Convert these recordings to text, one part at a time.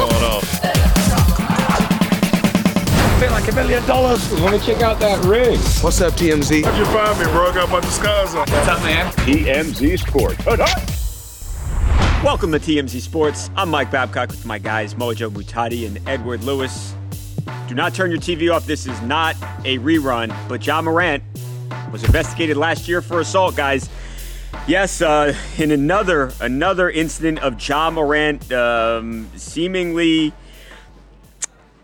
Going on? Feel like a million dollars. Let me check out that ring. What's up, TMZ? How'd you find me, bro? I got a bunch of scars on. What's up, man? TMZ Sports. Welcome to TMZ Sports. I'm Mike Babcock with my guys Mojo Muhtadi and Edward Lewis. Do not turn your TV off. This is not a rerun, but Ja Morant was investigated last year for assault, guys. Yes, uh, in another another incident of Ja Morant um, seemingly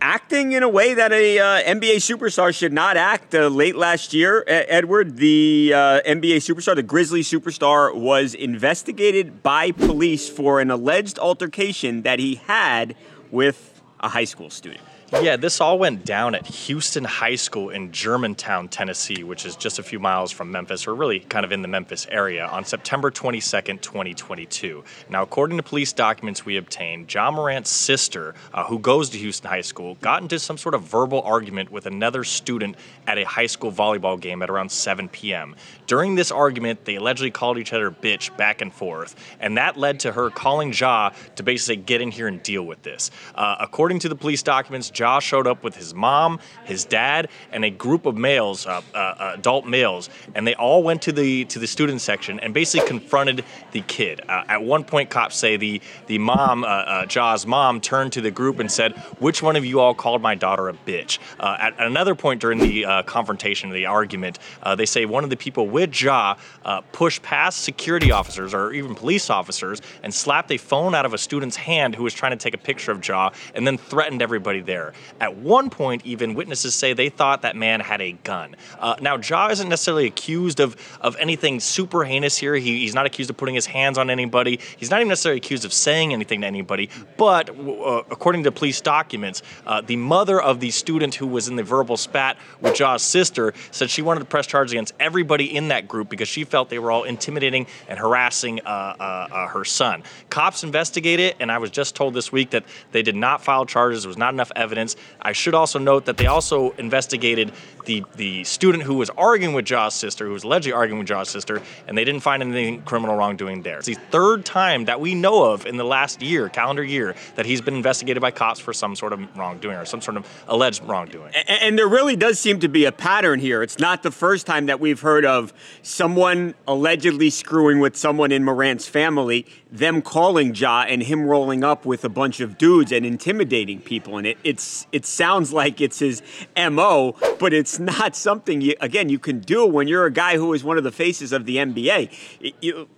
acting in a way that a uh, NBA superstar should not act. Uh, late last year, Edward, the uh, NBA superstar, the Grizzly superstar, was investigated by police for an alleged altercation that he had with a high school student. Yeah, this all went down at Houston High School in Germantown, Tennessee, which is just a few miles from Memphis, or really kind of in the Memphis area, on September 22nd, 2022. Now, according to police documents we obtained, Ja Morant's sister, uh, who goes to Houston High School, got into some sort of verbal argument with another student at a high school volleyball game at around 7 p.m. During this argument, they allegedly called each other bitch back and forth, and that led to her calling Ja to basically get in here and deal with this. Uh, according to the police documents, Ja showed up with his mom, his dad, and a group of males, uh, uh, adult males, and they all went to the to the student section and basically confronted the kid. Uh, at one point, cops say the the mom, uh, uh, Ja's mom, turned to the group and said, "Which one of you all called my daughter a bitch?" Uh, at another point during the uh, confrontation, the argument, uh, they say one of the people with Ja uh, pushed past security officers or even police officers and slapped a phone out of a student's hand who was trying to take a picture of Ja, and then threatened everybody there. At one point, even witnesses say they thought that man had a gun. Uh, now, Ja isn't necessarily accused of of anything super heinous here. He, he's not accused of putting his hands on anybody. He's not even necessarily accused of saying anything to anybody. But uh, according to police documents, uh, the mother of the student who was in the verbal spat with Ja's sister said she wanted to press charges against everybody in that group because she felt they were all intimidating and harassing uh, uh, uh, her son. Cops investigate it, and I was just told this week that they did not file charges. There was not enough evidence. I should also note that they also investigated the the student who was arguing with Ja's sister, who was allegedly arguing with Ja's sister, and they didn't find anything criminal wrongdoing there. It's the third time that we know of in the last year, calendar year, that he's been investigated by cops for some sort of wrongdoing or some sort of alleged wrongdoing. A- And there really does seem to be a pattern here. It's not the first time that we've heard of someone allegedly screwing with someone in Morant's family, them calling Ja and him rolling up with a bunch of dudes and intimidating people. And it it's it sounds like it's his MO, but it's not something you again you can do when you're a guy who is one of the faces of the NBA. It- you,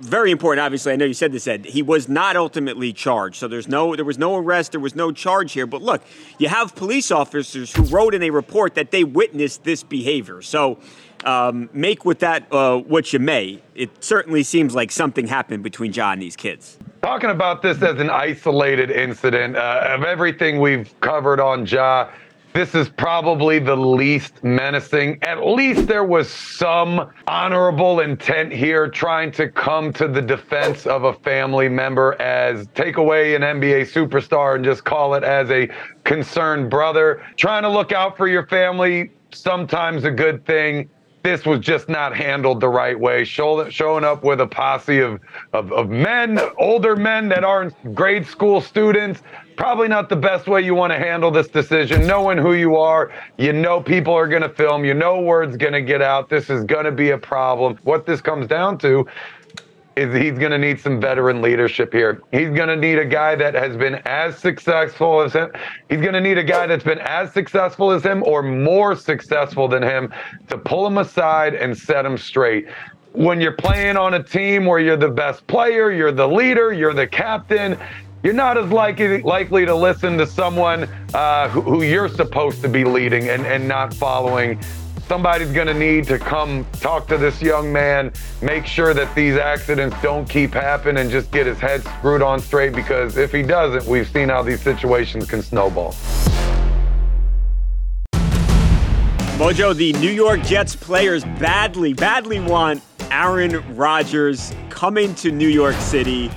very important obviously i know you said this ed he was not ultimately charged so there's no there was no arrest there was no charge here but look you have police officers who wrote in a report that they witnessed this behavior so um, make with that uh, what you may it certainly seems like something happened between Ja and these kids Talking about this as an isolated incident, uh, of everything we've covered on Ja, this is probably the least menacing. At least there was some honorable intent here, trying to come to the defense of a family member as take away an NBA superstar and just call it as a concerned brother. Trying to look out for your family, sometimes a good thing this was just not handled the right way. Show, showing up with a posse of, of, of men, older men that aren't grade school students, probably not the best way you want to handle this decision. Knowing who you are, you know people are going to film, you know word's going to get out. This is going to be a problem. What this comes down to is he's going to need some veteran leadership here. He's going to need a guy that has been as successful as him. He's going to need a guy that's been as successful as him or more successful than him to pull him aside and set him straight. When you're playing on a team where you're the best player, you're the leader, you're the captain, you're not as likely likely to listen to someone uh, who, who you're supposed to be leading and, and not following somebody's going to need to come talk to this young man, make sure that these accidents don't keep happening, and just get his head screwed on straight because if he doesn't, we've seen how these situations can snowball. Mojo, the New York Jets players badly, badly want Aaron Rodgers coming to New York City.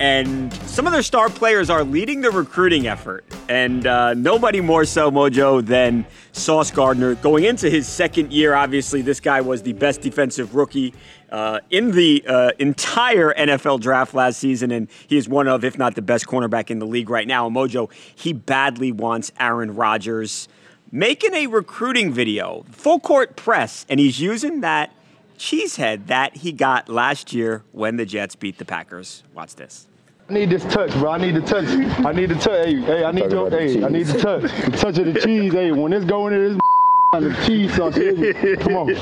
And some of their star players are leading the recruiting effort. And uh, nobody more so, Mojo, than Sauce Gardner. Going into his second year, obviously, this guy was the best defensive rookie uh, in the uh, entire NFL draft last season. And he is one of, if not the best cornerback in the league right now. And Mojo, he badly wants Aaron Rodgers making a recruiting video, full court press. And he's using that cheesehead that he got last year when the Jets beat the Packers. Watch this. I need this touch, bro. I need the touch. I need the touch. Hey, hey, I need your. Hey, I need the touch. The touch of the cheese. Hey, when it's going in this on the cheese sauce, come on.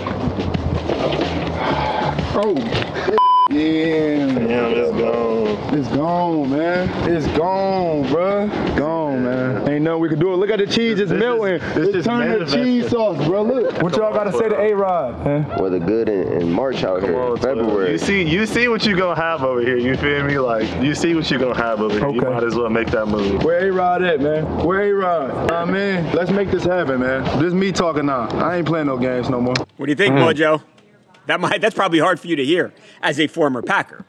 Oh. Yeah. Damn, it's gone. It's gone, man. It's gone, bro. Gone, man. Ain't nothing we can do. It. Look at the cheese, it's This is- melting. this It's is turning to cheese sauce, bro. Look. What y'all gotta say to A-Rod, man? Weather good in, in March out here, Come on, February. You see, you see what you gonna have over here. You feel me? Like you see what you gonna have over here. You might as well make that move. Where A-Rod at, man? Where A-Rod? Nah, man. Let's make this happen, man. This me talking now. I ain't playing no games no more. What do you think, Mojo? That might that's probably hard for you to hear as a former Packer.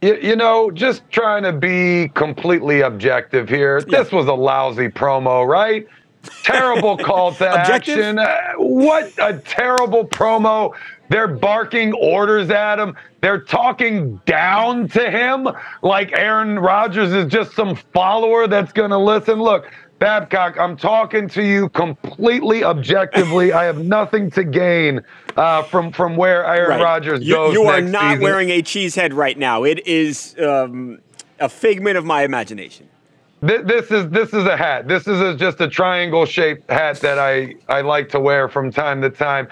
You, you know, just trying to be completely objective here. This was a lousy promo, right? Terrible call to Objective? action. Uh, what a terrible promo. They're barking orders at him. They're talking down to him like Aaron Rodgers is just some follower that's going to listen. Look, Babcock, I'm talking to you completely objectively. I have nothing to gain uh, from from where Aaron Right. Rodgers you, goes. you are not season. wearing a cheese head right now. It is um, a figment of my imagination. Th- This is this is a hat. This is a, just a triangle shaped hat that I I like to wear from time to time.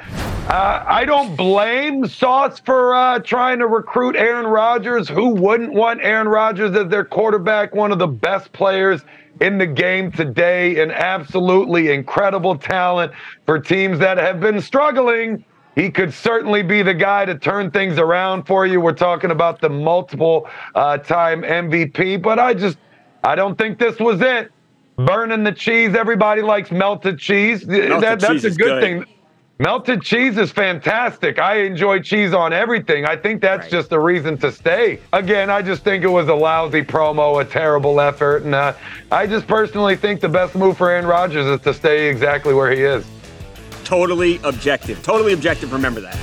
Uh, I don't blame Sauce for uh, trying to recruit Aaron Rodgers. Who wouldn't want Aaron Rodgers as their quarterback? One of the best players in the game today, an absolutely incredible talent for teams that have been struggling. He could certainly be the guy to turn things around for you. We're talking about the multiple uh, time MVP, but I just I don't think this was it. Burning the cheese. Everybody likes melted cheese. that, that's cheese a good, good. thing. Melted cheese is fantastic. I enjoy cheese on everything. I think that's Right. just a reason to stay. Again, I just think it was a lousy promo, a terrible effort, and uh, I just personally think the best move for Aaron Rodgers is to stay exactly where he is. Totally objective. Totally objective. Remember that.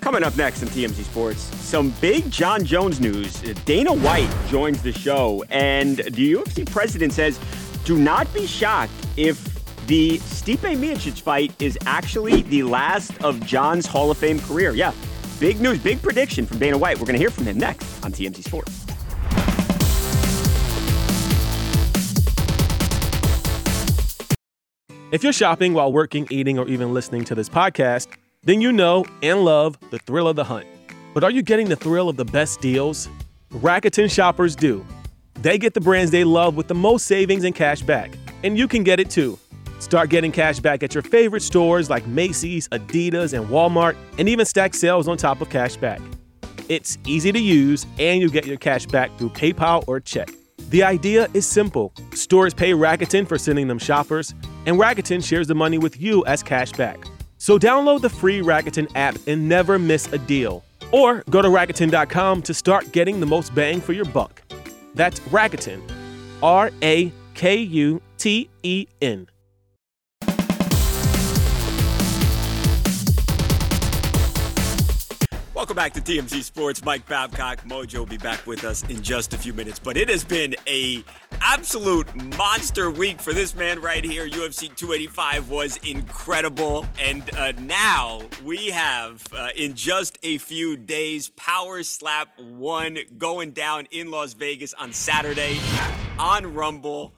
Coming up next on TMZ Sports, some big Jon Jones news. Dana White joins the show, and the UFC president says, "Do not be shocked if the Stipe Miocic fight is actually the last of Jon's Hall of Fame career." Yeah, big news, big prediction from Dana White. We're going to hear from him next on TMZ Sports. If you're shopping while working, eating, or even listening to this podcast, then you know and love the thrill of the hunt. But are you getting the thrill of the best deals? Rakuten shoppers do. They get the brands they love with the most savings and cash back. And you can get it too. Start getting cash back at your favorite stores like Macy's, Adidas, and Walmart, and even stack sales on top of cash back. It's easy to use, and you get your cash back through PayPal or check. The idea is simple. Stores pay Rakuten for sending them shoppers, and Rakuten shares the money with you as cash back. So download the free Rakuten app and never miss a deal. Or go to Rakuten.com to start getting the most bang for your buck. That's Rakuten. R A K U T E N. Welcome back to TMZ Sports. Mike Babcock, Mojo will be back with us in just a few minutes. But it has been a absolute monster week for this man right here. UFC 285 was incredible, and uh, now we have uh, in just a few days Power Slap One going down in Las Vegas on Saturday on Rumble.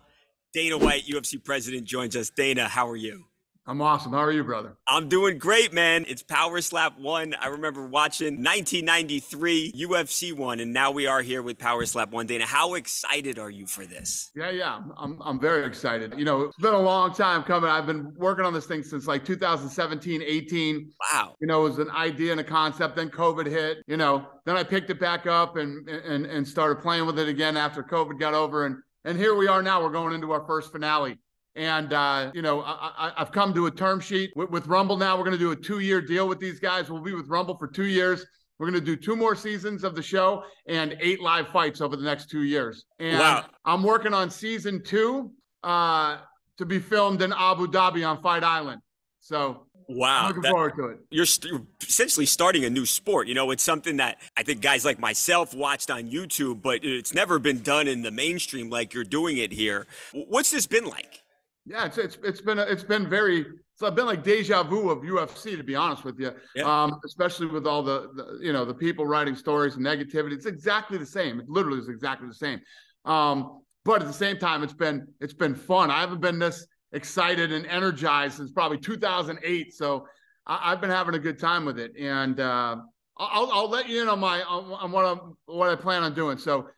Dana White, UFC president, joins us. Dana, how are you? I'm awesome. How are you, brother? I'm doing great, man. It's Power Slap 1. I remember watching 1993 UFC 1, and now we are here with Power Slap 1. Dana, how excited are you for this? Yeah, yeah. I'm, I'm very excited. You know, it's been a long time coming. I've been working on this thing since like 2017, 18. Wow. You know, it was an idea and a concept. Then COVID hit, you know, then I picked it back up and, and, and started playing with it again after COVID got over. And, and here we are now. We're going into our first finale. And, uh, you know, I, have come to a term sheet with, with Rumble now. We're going to do a two year deal with these guys. We'll be with Rumble for two years. We're going to do two more seasons of the show and eight live fights over the next two years. And wow. I'm working on season two uh, to be filmed in Abu Dhabi on Fight Island. So Wow. Looking that, forward to it. You're st- essentially starting a new sport. You know, it's something that I think guys like myself watched on YouTube, but it's never been done in the mainstream like you're doing it here. What's this been like? Yeah, it's it's it's been it's been very it's been like deja vu of UFC to be honest with you. Yeah. Um, especially with all the, the, you know the people writing stories and negativity. It's exactly the same. It literally is exactly the same. Um, but at the same time, it's been it's been fun. I haven't been this excited and energized since probably 2008. So I, have been having a good time with it, and uh, I'll I'll let you in on my on, on what I'm what I plan on doing. So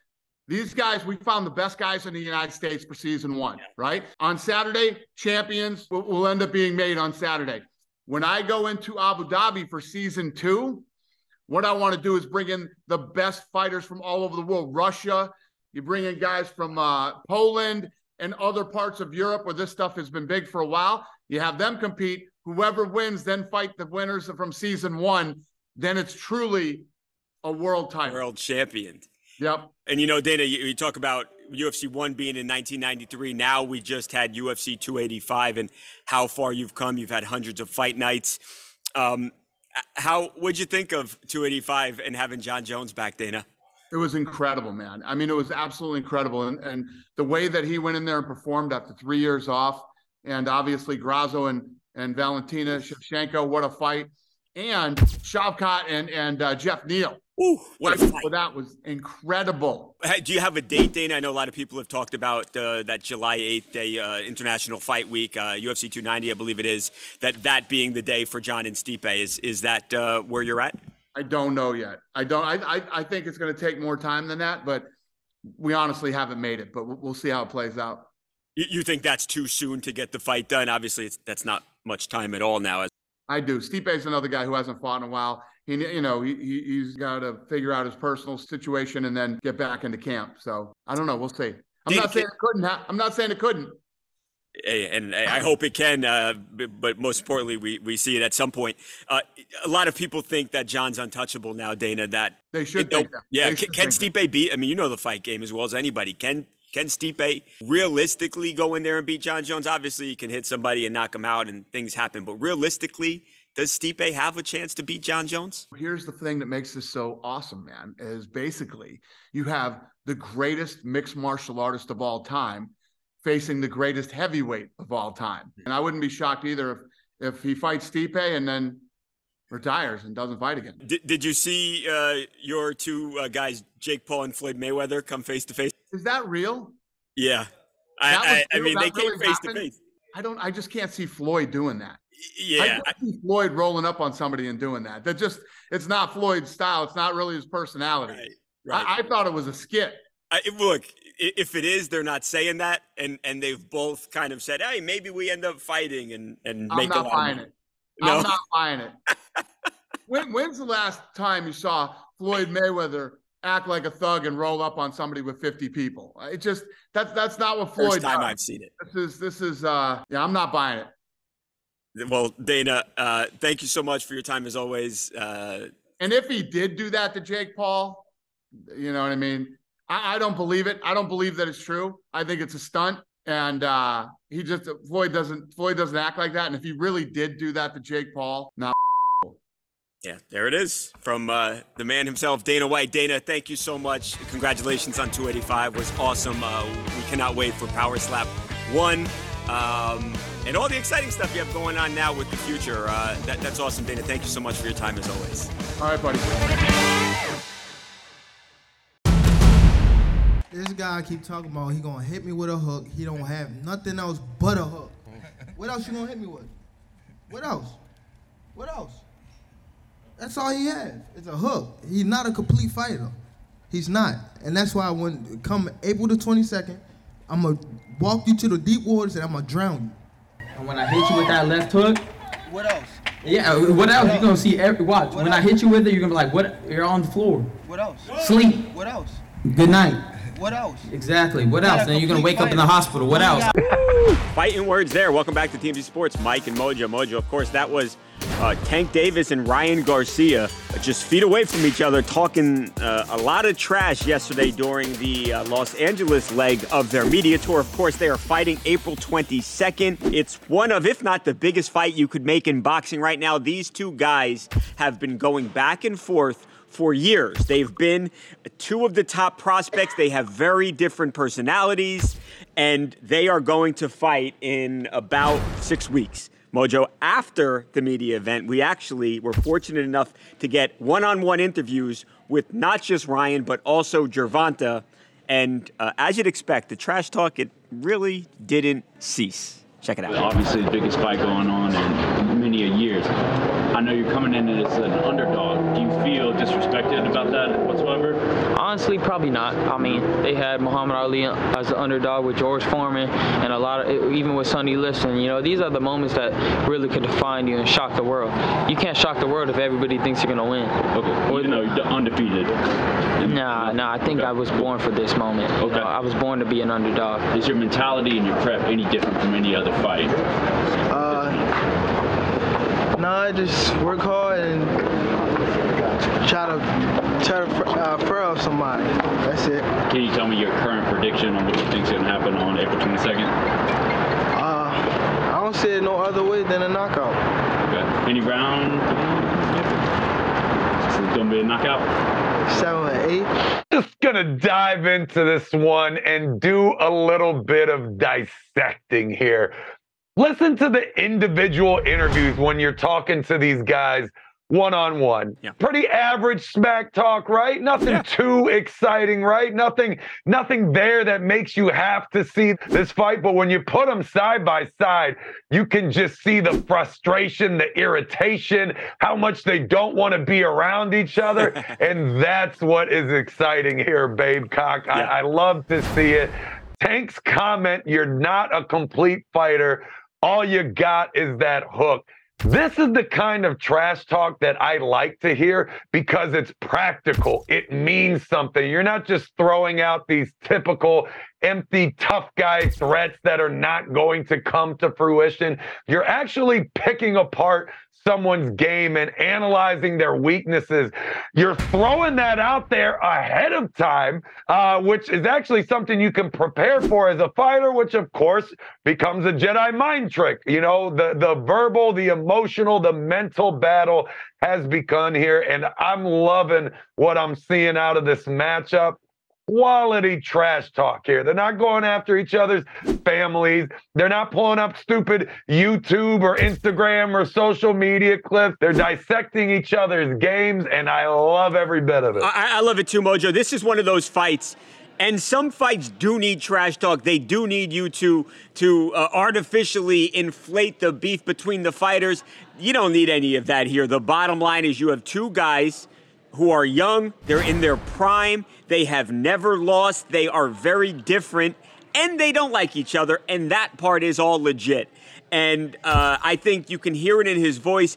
these guys, we found the best guys in the United States for season one, right? On Saturday, champions will, will end up being made on Saturday. When I go into Abu Dhabi for season two, what I want to do is bring in the best fighters from all over the world. Russia, you bring in guys from uh, Poland and other parts of Europe where this stuff has been big for a while. You have them compete. Whoever wins, then fight the winners from season one. Then it's truly a world title. World champion. Yep. And you know, Dana, you, you, talk about UFC one being in 1993. Now we just had UFC 285, and how far you've come. You've had hundreds of fight nights. Um, how would you think of 285 and having Jon Jones back, Dana? It was incredible, man. I mean, it was absolutely incredible, and and the way that he went in there and performed after three years off, and obviously Grasso and and Valentina Shevchenko, what a fight, and Shavkat and and uh, Geoff Neal Ooh, what a fight. Well, that was incredible. Hey, do you have a date, Dana? I know a lot of people have talked about uh, that July 8th day, uh, International Fight Week, uh, UFC 290, I believe it is, that that being the day for Jon and Stipe. Is, is that uh, where you're at? I don't know yet. I don't. I, I, I think it's going to take more time than that, but we honestly haven't made it, but we'll, we'll see how it plays out. You, you think that's too soon to get the fight done? Obviously, that's not much time at all now. I do. Stipe is another guy who hasn't fought in a while he you know he, he's got to figure out his personal situation and then get back into camp so i don't know we'll see i'm not saying it couldn't ha- i'm not saying it couldn't and I hope it can, uh, but most importantly, we, we see it at some point. Uh, a lot of people think that Jon's untouchable now, Dana. That they should think that. Yeah, should can, can Stipe beat? I mean, you know the fight game as well as anybody. Can can Stipe realistically go in there and beat Jon Jones? Obviously, you can hit somebody and knock him out, and things happen. But realistically, does Stipe have a chance to beat Jon Jones? Here's the thing that makes this so awesome, man, is basically you have the greatest mixed martial artist of all time facing the greatest heavyweight of all time. And I wouldn't be shocked either if if he fights Stipe and then retires and doesn't fight again. Did, did you see uh, your two uh, guys, Jake Paul and Floyd Mayweather, come face to face? Is that real? Yeah. I, I, I, mean, they came face to face. I don't. I just can't see Floyd doing that. Yeah, I see Floyd rolling up on somebody and doing that. That just it's not Floyd's style. It's not really his personality. Right, right. I, I, thought it was a skit. I, look, if it is, they're not saying that, and and they've both kind of said, "Hey, maybe we end up fighting and and I'm make not a lot buying it. No. I'm not buying it. when, when's the last time you saw Floyd Mayweather act like a thug and roll up on somebody with 50 people? It just that's that's not what Floyd. First time does. I've seen it. This is this is uh yeah. I'm not buying it. Well, Dana, uh, thank you so much for your time as always. Uh, and if he did do that to Jake Paul, you know what I mean? I, I, don't believe it. I don't believe that it's true. I think it's a stunt. And uh, he just Floyd doesn't Floyd doesn't act like that. And if he really did do that to Jake Paul, now. Yeah, there it is from uh, the man himself, Dana White. Dana, thank you so much. Congratulations on 285. It was awesome. Uh, we cannot wait for Power Slap One. Um, and all the exciting stuff you have going on now with the future. Uh, that, that's awesome, Dana. Thank you so much for your time as always. All right, buddy. This guy I keep talking about, he gonna hit me with a hook. He don't have nothing else but a hook. What else you gonna hit me with? What else? What else? That's all he has. It's a hook. He's not a complete fighter. He's not. And that's why when come April the 22nd, I'm going to walk you to the deep waters and I'm going to drown you. And when I hit you with that left hook, What else? yeah, uh, what else? You're gonna see every watch. When I hit you with it, you're gonna be like, what? You're on the floor. What else? Sleep. What else? Good night. What else? Exactly. What else? Then you're gonna wake up in the hospital. What else? Fighting words there. Welcome back to TMZ Sports. Mike and Mojo. Mojo, of course, that was uh, Tank Davis and Ryan Garcia just feet away from each other, talking uh, a lot of trash yesterday during the uh, Los Angeles leg of their media tour. Of course, they are fighting April 22nd. It's one of, if not the biggest fight you could make in boxing right now. These two guys have been going back and forth for years. They've been two of the top prospects. They have very different personalities, and they are going to fight in about six weeks. Mojo, after the media event, we actually were fortunate enough to get one on one interviews with not just Ryan, but also Gervonta. And uh, as you'd expect, the trash talk, it really didn't cease. Check it out. Obviously, the biggest fight going on in many a years. I know you're coming in as an underdog. Do you feel disrespected about that whatsoever? Honestly, probably not. I mean, they had Muhammad Ali as the underdog with George Foreman, and a lot of even with Sonny Liston. You know, these are the moments that really could define you and shock the world. You can't shock the world if everybody thinks you're gonna win. Okay. Even though you're undefeated. Nah, nah. I think I was born for this moment. Okay. I was born to be an underdog. Is your mentality and your prep any different from any other fight? Uh, no, I just work hard and try to try to uh, furrow somebody. That's it. Can you tell me your current prediction on what you think is going to happen on April 22nd? Uh, I don't see it no other way than a knockout. Okay. Any round? This is going to be a knockout? Seven or eight. Just gonna dive into this one and do a little bit of dissecting here. Listen to the individual interviews when you're talking to these guys one on one. Pretty average smack talk, right? Nothing too exciting, right? Nothing nothing there that makes you have to see this fight, but when you put them side by side, you can just see the frustration, the irritation, how much they don't want to be around each other, and that's what is exciting here, Babcock. I, I love to see it. Tank's comment, you're not a complete fighter. All you got is that hook. This is the kind of trash talk that I like to hear because it's practical. It means something. You're not just throwing out these typical empty tough guy threats that are not going to come to fruition. You're actually picking apart someone's game and analyzing their weaknesses. You're throwing that out there ahead of time, uh, which is actually something you can prepare for as a fighter, which of course becomes a Jedi mind trick. You know, the the verbal, the emotional, the mental battle has begun here, and I'm loving what I'm seeing out of this matchup quality trash talk here. They're not going after each other's families. They're not pulling up stupid YouTube or Instagram or social media clips. They're dissecting each other's games, and I love every bit of it. I, I love it too, Mojo. This is one of those fights. And some fights do need trash talk. They do need you to to uh, artificially inflate the beef between the fighters. You don't need any of that here. The bottom line is you have two guys who are young, they're in their prime, they have never lost, they are very different, and they don't like each other, and that part is all legit. And uh, I think you can hear it in his voice.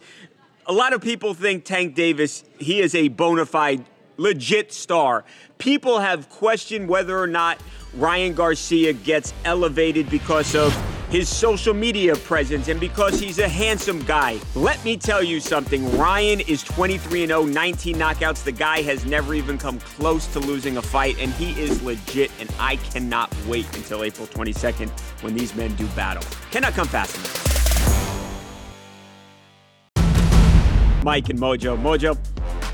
A lot of people think Tank Davis, he is a bona fide, legit star. People have questioned whether or not Ryan Garcia gets elevated because of his social media presence and because he's a handsome guy. Let me tell you something Ryan is 23 0, 19 knockouts. The guy has never even come close to losing a fight, and he is legit. And I cannot wait until April 22nd when these men do battle. Cannot come fast enough. Mike and Mojo. Mojo,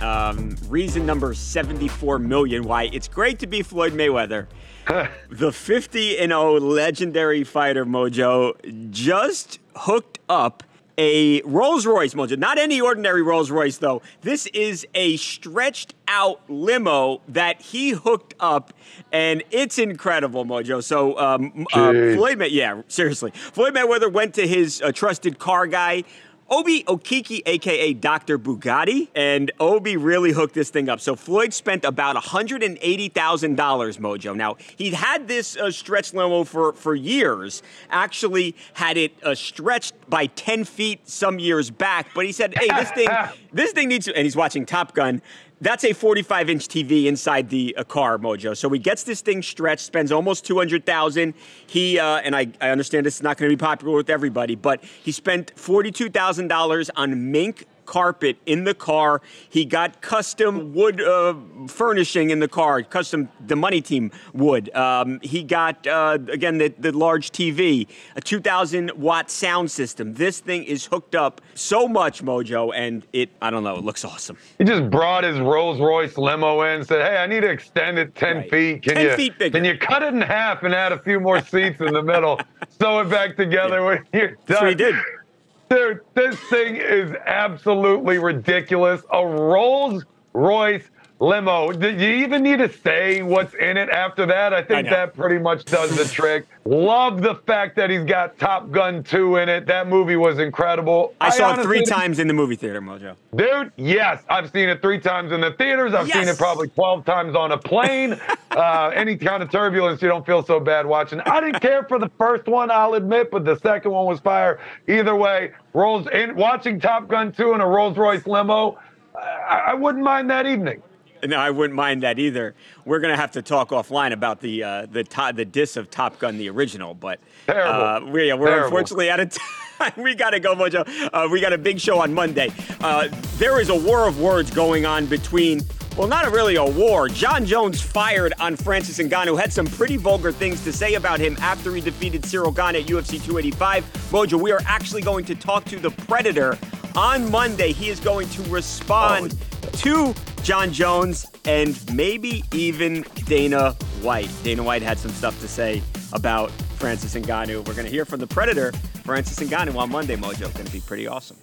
um, reason number 74 million why it's great to be Floyd Mayweather. the 50 and 0 legendary fighter Mojo just hooked up a Rolls Royce Mojo. Not any ordinary Rolls Royce, though. This is a stretched out limo that he hooked up, and it's incredible, Mojo. So, um, uh, Floyd, May- yeah, seriously. Floyd Mayweather went to his uh, trusted car guy Obi Okeke, aka Dr. Bugatti, and Obi really hooked this thing up. So Floyd spent about $180,000, Mojo. Now, he'd had this uh, stretch limo for, for years, actually had it uh, stretched by 10 feet some years back, but he said, hey, this thing, this thing needs to, and he's watching Top Gun. That's a 45 inch TV inside the uh, car, Mojo. So he gets this thing stretched, spends almost 200,000. He uh, and I, I understand this is not going to be popular with everybody, but he spent $42,000 on mink carpet in the car. He got custom wood uh, furnishing in the car, custom the money team wood. Um, he got uh, again the, the large TV, a 2,000 watt sound system. This thing is hooked up so much, Mojo, and it I don't know, it looks awesome. He just brought his Rolls Royce limo in, said, "Hey, I need to extend it 10 right. feet. Can 10 you feet bigger. can you cut it in half and add a few more seats in the middle, sew it back together yeah. when you're done?" What he did. Dude, this thing is absolutely ridiculous. A Rolls Royce limo. Do you even need to say what's in it after that? I think I that pretty much does the trick. Love the fact that he's got Top Gun 2 in it. That movie was incredible. I, I saw it three times in the movie theater, Mojo. Dude, yes. I've seen it three times in the theaters. I've yes. seen it probably 12 times on a plane. uh, any kind of turbulence, you don't feel so bad watching. I didn't care for the first one, I'll admit, but the second one was fire. Either way, Rolls in watching Top Gun 2 in a Rolls Royce limo, I, I wouldn't mind that evening. No, I wouldn't mind that either. We're gonna have to talk offline about the uh, the to- the diss of Top Gun, the original. But uh, we, we're Terrible. unfortunately out of time. we gotta go, Mojo. Uh, we got a big show on Monday. Uh, there is a war of words going on between. Well, not really a war. Jon Jones fired on Francis Ngannou, had some pretty vulgar things to say about him after he defeated Ciryl Gane at UFC 285. Mojo, we are actually going to talk to the Predator on Monday. He is going to respond oh. to Jon Jones and maybe even Dana White. Dana White had some stuff to say about Francis Ngannou. We're going to hear from the Predator, Francis Ngannou, on Monday. Mojo, going to be pretty awesome.